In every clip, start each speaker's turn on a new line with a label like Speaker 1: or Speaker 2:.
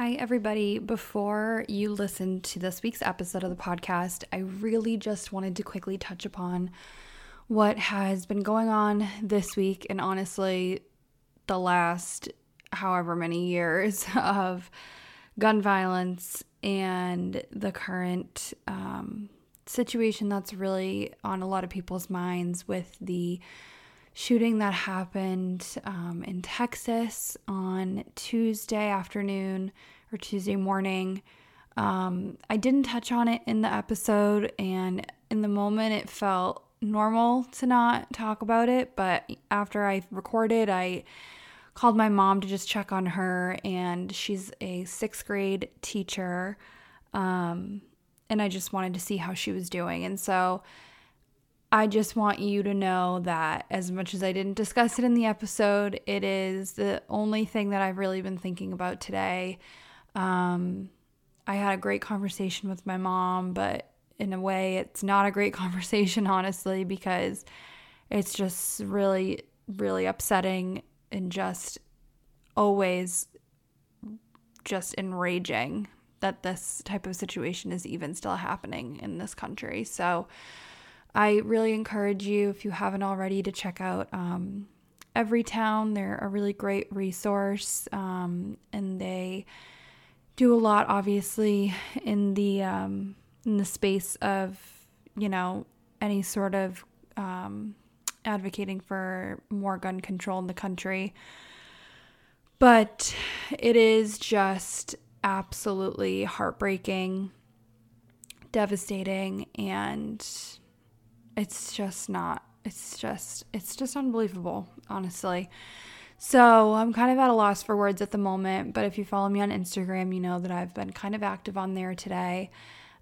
Speaker 1: Hi, everybody. Before you listen to this week's episode of the podcast, I really just wanted to quickly touch upon what has been going on this week and honestly, the last however many years of gun violence and the current um, situation that's really on a lot of people's minds with the shooting that happened um, in Texas on Tuesday afternoon or Tuesday morning. Um, I didn't touch on it in the episode, and in the moment, it felt normal to not talk about it. But after I recorded, I called my mom to just check on her, and she's a sixth grade teacher. Um, and I just wanted to see how she was doing. And so I just want you to know that as much as I didn't discuss it in the episode, it is the only thing that I've really been thinking about today. Um, I had a great conversation with my mom, but in a way, it's not a great conversation, honestly, because it's just really, really upsetting and just always just enraging that this type of situation is even still happening in this country. So, I really encourage you, if you haven't already, to check out um, Everytown. They're a really great resource, um, and they do a lot, obviously, in the um, in the space of you know any sort of um, advocating for more gun control in the country. But it is just absolutely heartbreaking, devastating, and it's just not it's just it's just unbelievable honestly. So i'm kind of at a loss for words at the moment but if you follow me on instagram you know that i've been kind of active on there today.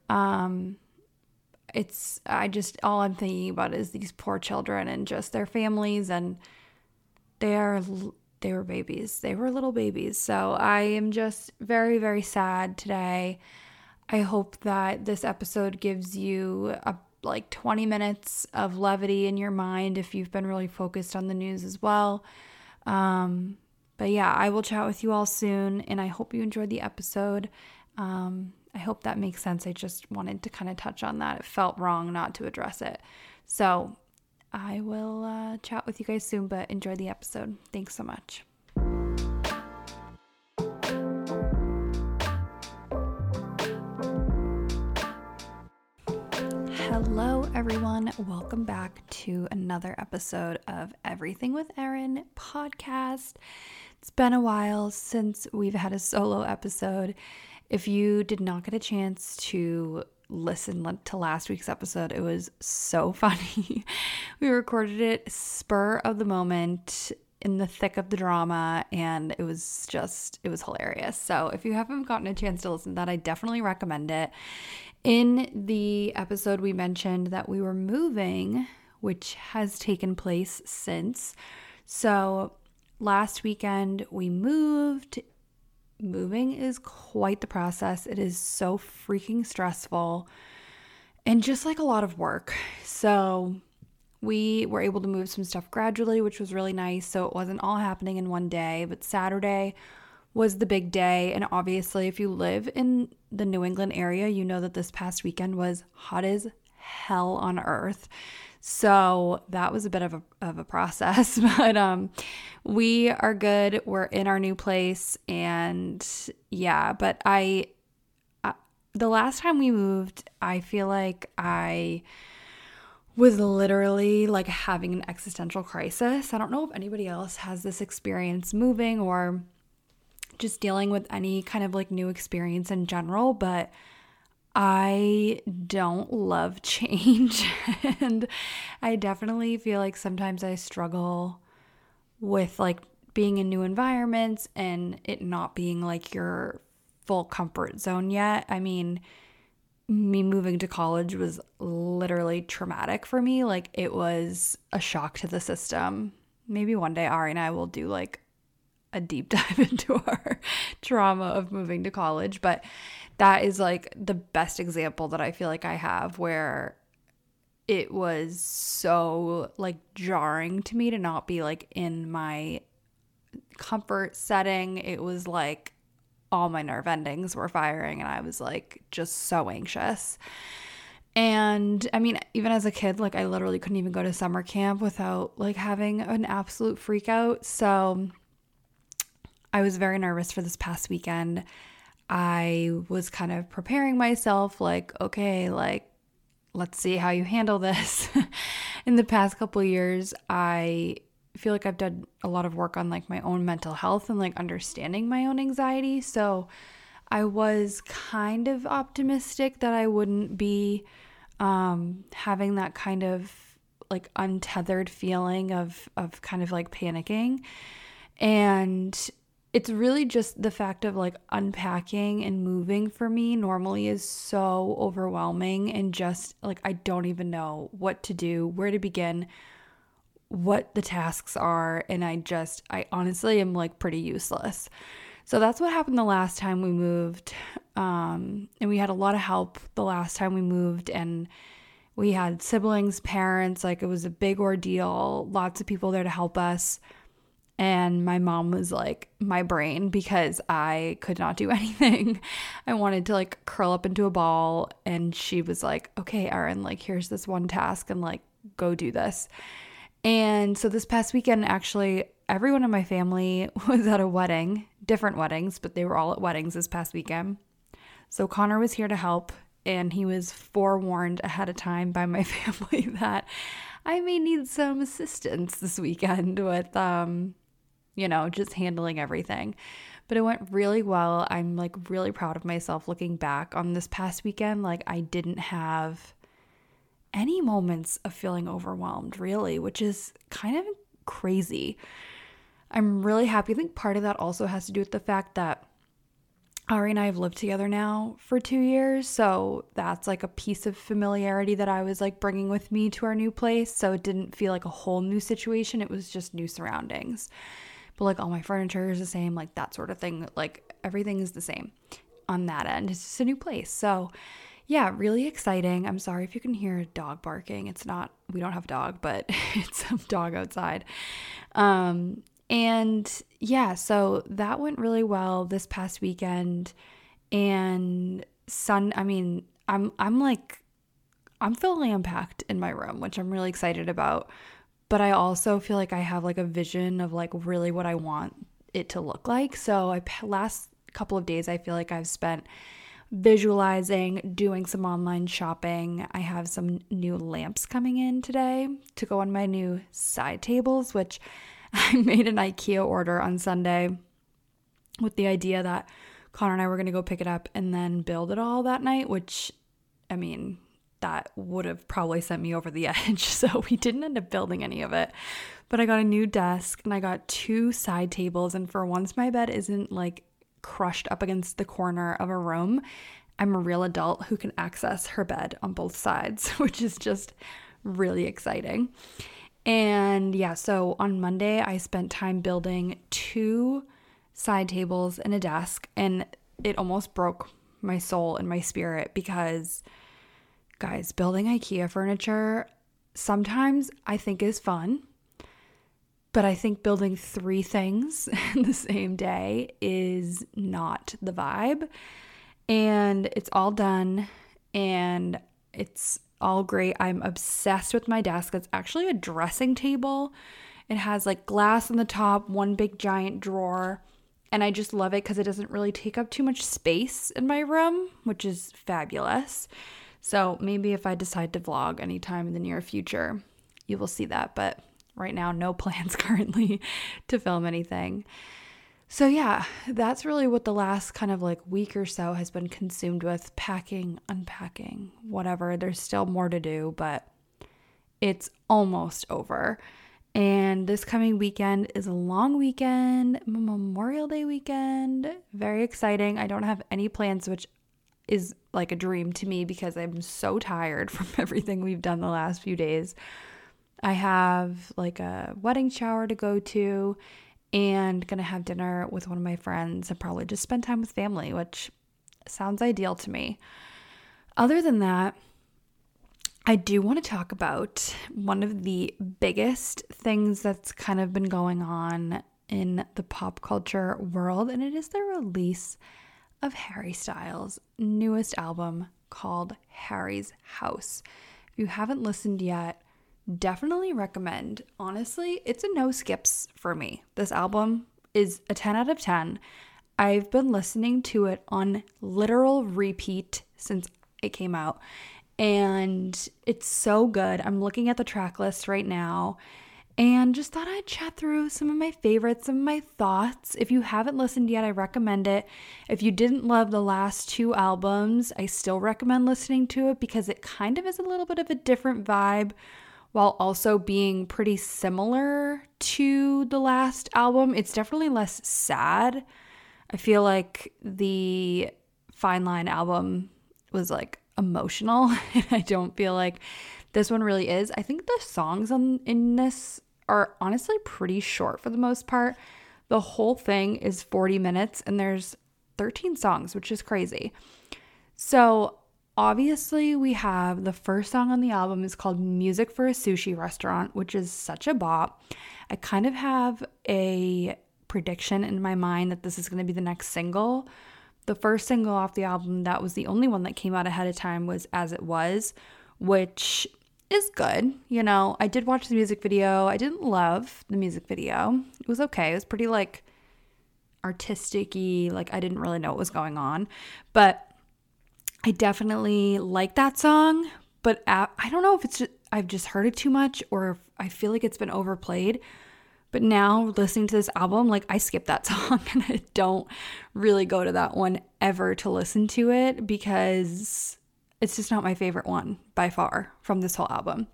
Speaker 1: Um it's i just all i'm thinking about is these poor children and just their families and they are they were babies. They were little babies. So i am just very very sad today. I hope that this episode gives you a like 20 minutes of levity in your mind if you've been really focused on the news as well. Um, but yeah, I will chat with you all soon, and I hope you enjoyed the episode. Um, I hope that makes sense. I just wanted to kind of touch on that. It felt wrong not to address it. So I will uh, chat with you guys soon, but enjoy the episode. Thanks so much. Hello, everyone. Welcome back to another episode of Everything with Erin podcast. It's been a while since we've had a solo episode. If you did not get a chance to listen to last week's episode, it was so funny. we recorded it spur of the moment in the thick of the drama and it was just it was hilarious. So if you haven't gotten a chance to listen to that, I definitely recommend it. In the episode, we mentioned that we were moving, which has taken place since. So last weekend, we moved. Moving is quite the process, it is so freaking stressful and just like a lot of work. So we were able to move some stuff gradually, which was really nice. So it wasn't all happening in one day, but Saturday was the big day. And obviously, if you live in the New England area, you know that this past weekend was hot as hell on earth. So that was a bit of a, of a process, but um, we are good. We're in our new place, and yeah. But I, I, the last time we moved, I feel like I was literally like having an existential crisis. I don't know if anybody else has this experience moving or just dealing with any kind of like new experience in general, but I don't love change. and I definitely feel like sometimes I struggle with like being in new environments and it not being like your full comfort zone yet. I mean, me moving to college was literally traumatic for me. Like, it was a shock to the system. Maybe one day Ari and I will do like a deep dive into our trauma of moving to college, but that is like the best example that I feel like I have where it was so like jarring to me to not be like in my comfort setting. It was like all my nerve endings were firing and I was like just so anxious. And I mean, even as a kid, like I literally couldn't even go to summer camp without like having an absolute freak out. So I was very nervous for this past weekend. I was kind of preparing myself, like, okay, like, let's see how you handle this. In the past couple years, I feel like I've done a lot of work on like my own mental health and like understanding my own anxiety. So I was kind of optimistic that I wouldn't be um, having that kind of like untethered feeling of of kind of like panicking. And it's really just the fact of like unpacking and moving for me normally is so overwhelming and just like I don't even know what to do, where to begin, what the tasks are, and I just I honestly am like pretty useless. So that's what happened the last time we moved. Um, and we had a lot of help the last time we moved and we had siblings, parents, like it was a big ordeal, lots of people there to help us. And my mom was like my brain because I could not do anything. I wanted to like curl up into a ball. And she was like, okay, Erin, like here's this one task and like go do this. And so this past weekend, actually, everyone in my family was at a wedding, different weddings, but they were all at weddings this past weekend. So Connor was here to help, and he was forewarned ahead of time by my family that I may need some assistance this weekend with um you know, just handling everything. But it went really well. I'm like really proud of myself looking back on this past weekend. Like, I didn't have any moments of feeling overwhelmed, really, which is kind of crazy. I'm really happy. I think part of that also has to do with the fact that Ari and I have lived together now for two years. So that's like a piece of familiarity that I was like bringing with me to our new place. So it didn't feel like a whole new situation, it was just new surroundings but like all my furniture is the same, like that sort of thing. Like everything is the same on that end. It's just a new place. So, yeah, really exciting. I'm sorry if you can hear a dog barking. It's not, we don't have a dog, but it's a dog outside. Um, and yeah, so that went really well this past weekend. And sun, I mean, I'm, I'm like, I'm fully unpacked in my room, which I'm really excited about but I also feel like I have like a vision of like really what I want it to look like. So I last couple of days I feel like I've spent visualizing, doing some online shopping. I have some new lamps coming in today to go on my new side tables, which I made an IKEA order on Sunday with the idea that Connor and I were going to go pick it up and then build it all that night, which I mean, that would have probably sent me over the edge. So we didn't end up building any of it. But I got a new desk and I got two side tables. And for once, my bed isn't like crushed up against the corner of a room. I'm a real adult who can access her bed on both sides, which is just really exciting. And yeah, so on Monday, I spent time building two side tables and a desk, and it almost broke my soul and my spirit because Guys, building IKEA furniture sometimes I think is fun, but I think building three things in the same day is not the vibe. And it's all done and it's all great. I'm obsessed with my desk. It's actually a dressing table. It has like glass on the top, one big giant drawer. And I just love it because it doesn't really take up too much space in my room, which is fabulous. So maybe if I decide to vlog anytime in the near future, you will see that. But right now, no plans currently to film anything. So, yeah, that's really what the last kind of like week or so has been consumed with packing, unpacking, whatever. There's still more to do, but it's almost over. And this coming weekend is a long weekend, Memorial Day weekend. Very exciting. I don't have any plans, which is like a dream to me because I'm so tired from everything we've done the last few days. I have like a wedding shower to go to and gonna have dinner with one of my friends and probably just spend time with family, which sounds ideal to me. Other than that, I do want to talk about one of the biggest things that's kind of been going on in the pop culture world, and it is the release of Harry Styles' newest album called Harry's House. If you haven't listened yet, definitely recommend. Honestly, it's a no skips for me. This album is a 10 out of 10. I've been listening to it on literal repeat since it came out, and it's so good. I'm looking at the track list right now and just thought I'd chat through some of my favorites, some of my thoughts. If you haven't listened yet, I recommend it. If you didn't love the last two albums, I still recommend listening to it because it kind of is a little bit of a different vibe while also being pretty similar to the last album. It's definitely less sad. I feel like the Fine Line album was like emotional, and I don't feel like this one really is. I think the songs on in this are honestly pretty short for the most part. The whole thing is 40 minutes and there's 13 songs, which is crazy. So, obviously, we have the first song on the album is called Music for a Sushi Restaurant, which is such a bop. I kind of have a prediction in my mind that this is going to be the next single. The first single off the album that was the only one that came out ahead of time was As It Was, which is good. You know, I did watch the music video. I didn't love the music video. It was okay. It was pretty like artistic like I didn't really know what was going on. But I definitely like that song. But I don't know if it's just, I've just heard it too much or I feel like it's been overplayed. But now listening to this album, like I skip that song and I don't really go to that one ever to listen to it because it's just not my favorite one by far from this whole album.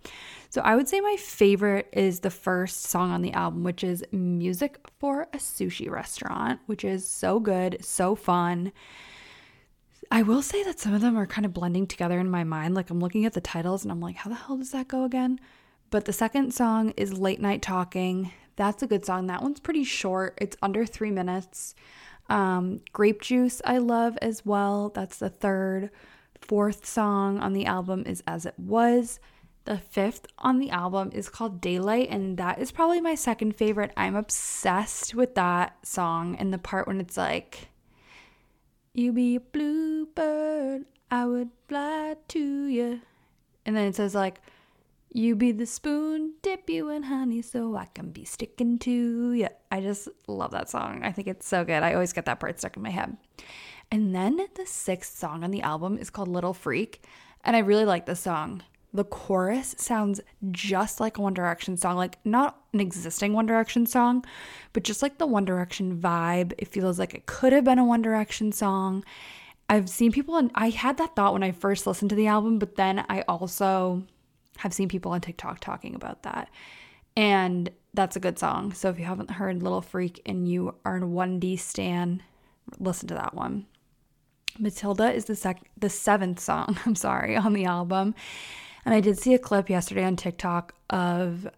Speaker 1: So I would say my favorite is the first song on the album, which is Music for a Sushi Restaurant, which is so good, so fun. I will say that some of them are kind of blending together in my mind. Like I'm looking at the titles and I'm like, how the hell does that go again? But the second song is Late Night Talking. That's a good song. That one's pretty short, it's under three minutes. Um, Grape Juice, I love as well. That's the third fourth song on the album is As It Was. The fifth on the album is called Daylight, and that is probably my second favorite. I'm obsessed with that song and the part when it's like, You be a bluebird, I would fly to you. And then it says, like, You be the spoon, dip you in honey so I can be sticking to you. I just love that song. I think it's so good. I always get that part stuck in my head. And then the sixth song on the album is called Little Freak. And I really like this song. The chorus sounds just like a One Direction song, like not an existing One Direction song, but just like the One Direction vibe. It feels like it could have been a One Direction song. I've seen people, and I had that thought when I first listened to the album, but then I also have seen people on TikTok talking about that. And that's a good song. So if you haven't heard Little Freak and you are a 1D stan, listen to that one. Matilda is the sec- the seventh song, I'm sorry, on the album. And I did see a clip yesterday on TikTok of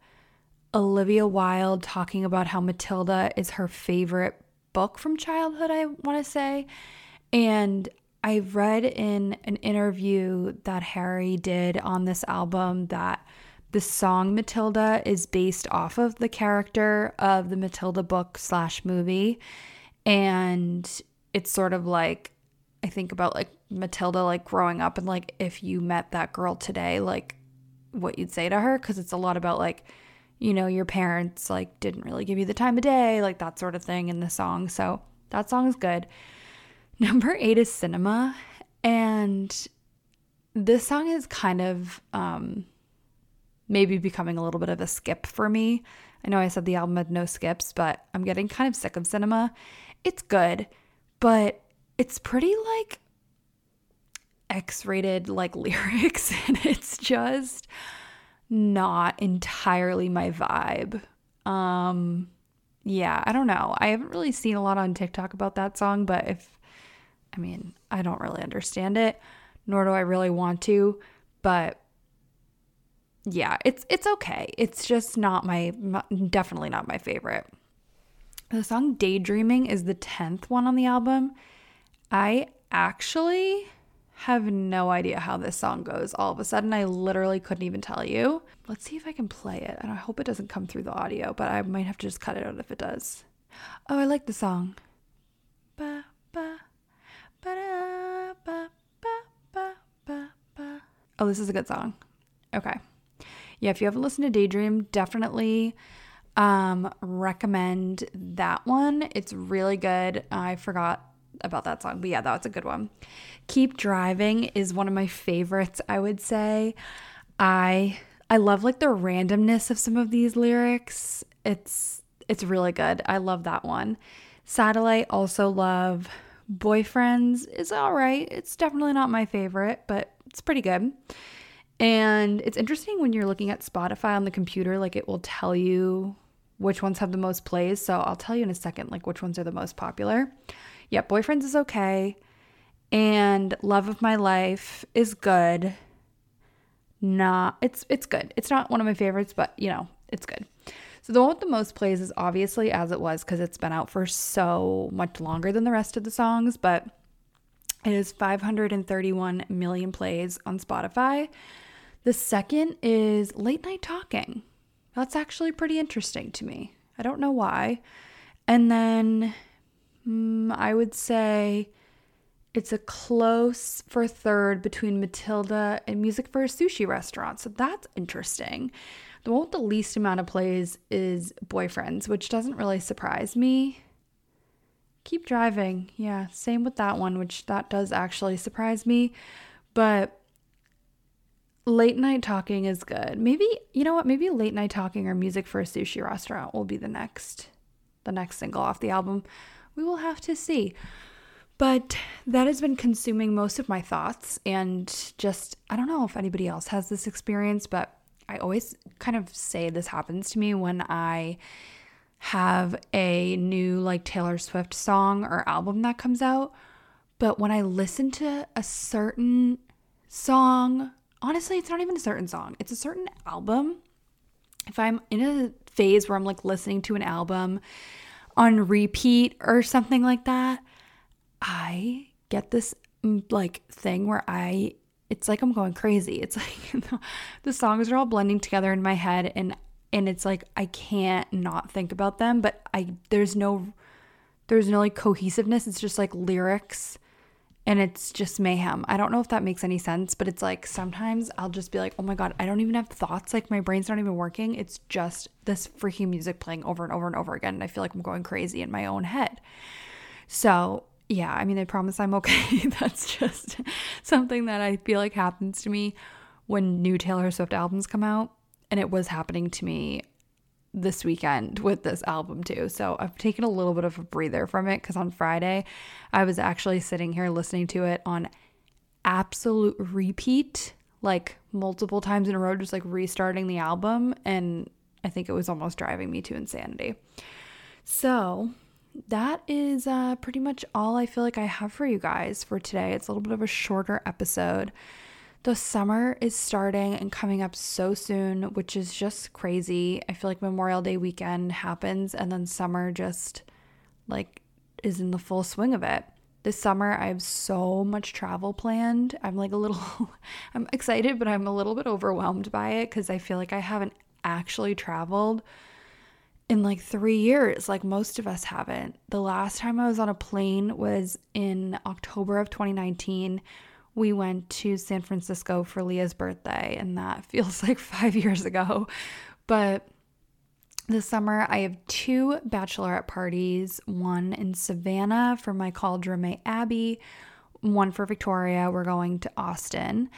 Speaker 1: Olivia Wilde talking about how Matilda is her favorite book from childhood, I want to say. And I've read in an interview that Harry did on this album that the song Matilda is based off of the character of the Matilda book slash movie. And it's sort of like I think about like Matilda like growing up and like if you met that girl today, like what you'd say to her because it's a lot about like you know your parents like didn't really give you the time of day, like that sort of thing in the song. So that song is good. Number 8 is Cinema and this song is kind of um maybe becoming a little bit of a skip for me. I know I said the album had no skips, but I'm getting kind of sick of cinema. It's good, but it's pretty like X-rated like lyrics and it's just not entirely my vibe. Um yeah, I don't know. I haven't really seen a lot on TikTok about that song, but if I mean, I don't really understand it, nor do I really want to, but yeah, it's it's okay. It's just not my definitely not my favorite. The song Daydreaming is the 10th one on the album I actually have no idea how this song goes. All of a sudden, I literally couldn't even tell you. Let's see if I can play it. And I hope it doesn't come through the audio, but I might have to just cut it out if it does. Oh, I like the song. Ba, ba, ba, ba, ba, ba, ba. Oh, this is a good song. Okay. Yeah, if you haven't listened to Daydream, definitely um, recommend that one. It's really good. I forgot about that song, but yeah, that's a good one. Keep Driving is one of my favorites, I would say. I I love like the randomness of some of these lyrics. It's it's really good. I love that one. Satellite also love. Boyfriends is all right. It's definitely not my favorite, but it's pretty good. And it's interesting when you're looking at Spotify on the computer, like it will tell you which ones have the most plays. So I'll tell you in a second, like which ones are the most popular. Yeah, Boyfriends is okay. And Love of My Life is good. Nah, it's it's good. It's not one of my favorites, but you know, it's good. So the one with the most plays is obviously as it was because it's been out for so much longer than the rest of the songs, but it is 531 million plays on Spotify. The second is Late Night Talking. That's actually pretty interesting to me. I don't know why. And then mm, I would say it's a close for third between Matilda and Music for a Sushi Restaurant. So that's interesting. The one with the least amount of plays is Boyfriends, which doesn't really surprise me. Keep driving. Yeah, same with that one, which that does actually surprise me. But late night talking is good. Maybe, you know what? Maybe late night talking or music for a sushi restaurant will be the next the next single off the album. We will have to see. But that has been consuming most of my thoughts and just I don't know if anybody else has this experience, but I always kind of say this happens to me when I have a new like Taylor Swift song or album that comes out. But when I listen to a certain song honestly, it's not even a certain song, it's a certain album. If I'm in a phase where I'm like listening to an album on repeat or something like that, I get this mm, like thing where I it's like I'm going crazy. It's like the songs are all blending together in my head and and it's like I can't not think about them, but I there's no there's no like cohesiveness. It's just like lyrics and it's just mayhem. I don't know if that makes any sense, but it's like sometimes I'll just be like, oh my God, I don't even have thoughts. Like my brain's not even working. It's just this freaking music playing over and over and over again. And I feel like I'm going crazy in my own head. So, yeah, I mean, I promise I'm okay. That's just something that I feel like happens to me when new Taylor Swift albums come out. And it was happening to me this weekend with this album too. So I've taken a little bit of a breather from it because on Friday I was actually sitting here listening to it on absolute repeat, like multiple times in a row, just like restarting the album. And I think it was almost driving me to insanity. So that is uh, pretty much all I feel like I have for you guys for today. It's a little bit of a shorter episode. The summer is starting and coming up so soon, which is just crazy. I feel like Memorial Day weekend happens and then summer just like is in the full swing of it. This summer I have so much travel planned. I'm like a little I'm excited, but I'm a little bit overwhelmed by it cuz I feel like I haven't actually traveled in like 3 years like most of us haven't. The last time I was on a plane was in October of 2019 we went to San Francisco for Leah's birthday, and that feels like five years ago. But this summer, I have two bachelorette parties one in Savannah for my Cauldron May Abbey, one for Victoria. We're going to Austin.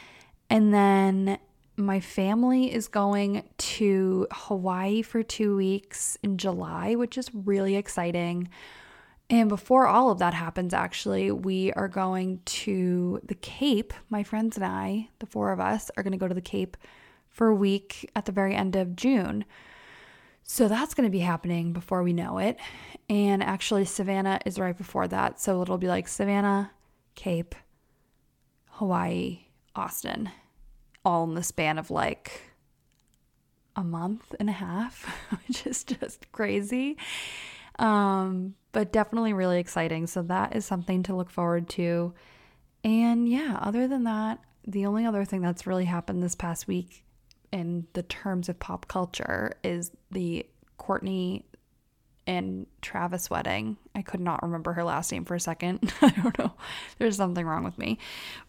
Speaker 1: And then my family is going to Hawaii for two weeks in July, which is really exciting. And before all of that happens, actually, we are going to the Cape. My friends and I, the four of us, are going to go to the Cape for a week at the very end of June. So that's going to be happening before we know it. And actually, Savannah is right before that. So it'll be like Savannah, Cape, Hawaii, Austin, all in the span of like a month and a half, which is just crazy. Um, but definitely really exciting. So that is something to look forward to. And yeah, other than that, the only other thing that's really happened this past week in the terms of pop culture is the Courtney and Travis wedding. I could not remember her last name for a second. I don't know. There's something wrong with me.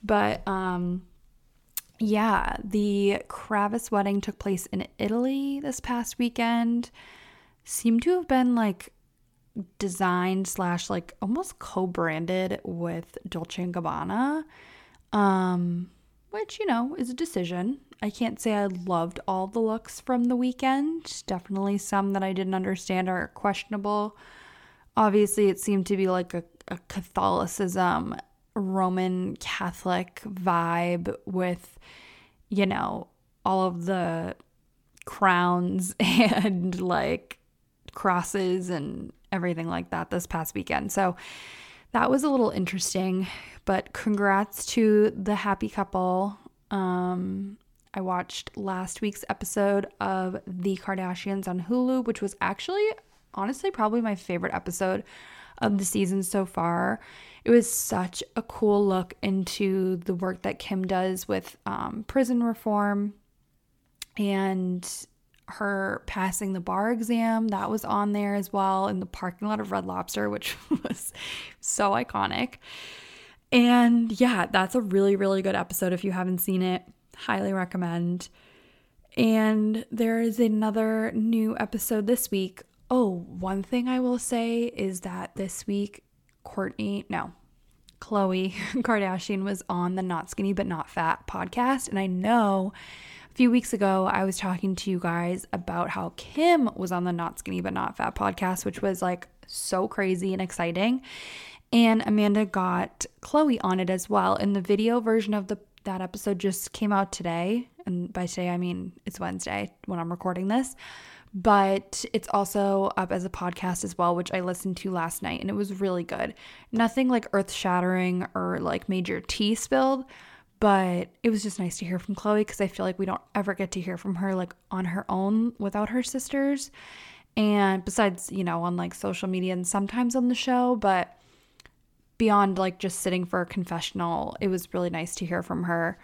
Speaker 1: But um yeah, the Kravis wedding took place in Italy this past weekend. Seemed to have been like designed slash like almost co-branded with Dolce and Gabbana. Um, which, you know, is a decision. I can't say I loved all the looks from the weekend. Definitely some that I didn't understand are questionable. Obviously, it seemed to be like a, a Catholicism Roman Catholic vibe with, you know, all of the crowns and like crosses and everything like that this past weekend. So that was a little interesting, but congrats to the happy couple. Um, I watched last week's episode of The Kardashians on Hulu, which was actually, honestly, probably my favorite episode of the season so far. It was such a cool look into the work that Kim does with um, prison reform and her passing the bar exam. That was on there as well in the parking lot of Red Lobster, which was so iconic. And yeah, that's a really, really good episode. If you haven't seen it, highly recommend. And there is another new episode this week Oh, one thing I will say is that this week, Kourtney, no, Khloe Kardashian was on the Not Skinny But Not Fat podcast. And I know a few weeks ago, I was talking to you guys about how Kim was on the Not Skinny But Not Fat podcast, which was like so crazy and exciting. And Amanda got Khloe on it as well. And the video version of the that episode just came out today. And by today, I mean it's Wednesday when I'm recording this but it's also up as a podcast as well, which I listened to last night and it was really good. Nothing like earth shattering or like major tea spilled, but it was just nice to hear from Khloe because I feel like we don't ever get to hear from her like on her own without her sisters. And besides, you know, on like social media and sometimes on the show, but beyond like just sitting for a confessional, it was really nice to hear from her.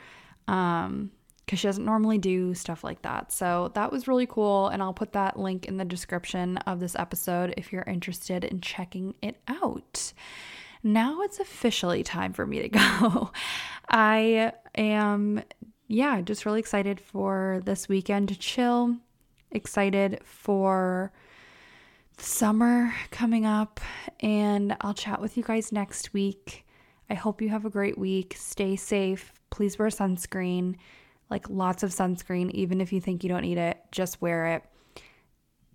Speaker 1: Um, because she doesn't normally do stuff like that. So that was really cool. And I'll put that link in the description of this episode if you're interested in checking it out. Now it's officially time for me to go. I am, yeah, just really excited for this weekend to chill, excited for summer coming up, and I'll chat with you guys next week. I hope you have a great week. Stay safe. Please wear sunscreen like lots of sunscreen, even if you think you don't need it, just wear it.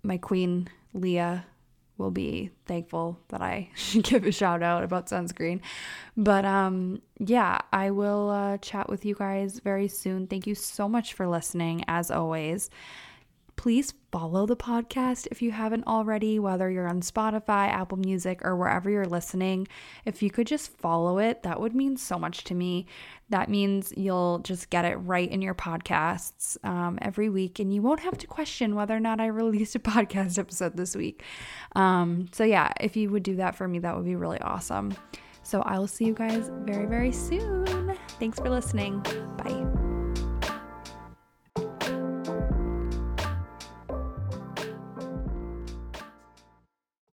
Speaker 1: My queen, Leah, will be thankful that I give a shout out about sunscreen. But um yeah, I will uh, chat with you guys very soon. Thank you so much for listening as always please follow the podcast if you haven't already, whether you're on Spotify, Apple Music, or wherever you're listening. If you could just follow it, that would mean so much to me. That means you'll just get it right in your podcasts um, every week, and you won't have to question whether or not I released a podcast episode this week. Um, so, yeah, if you would do that for me, that would be really awesome. So, I will see you guys very, very soon. Thanks for listening. Bye.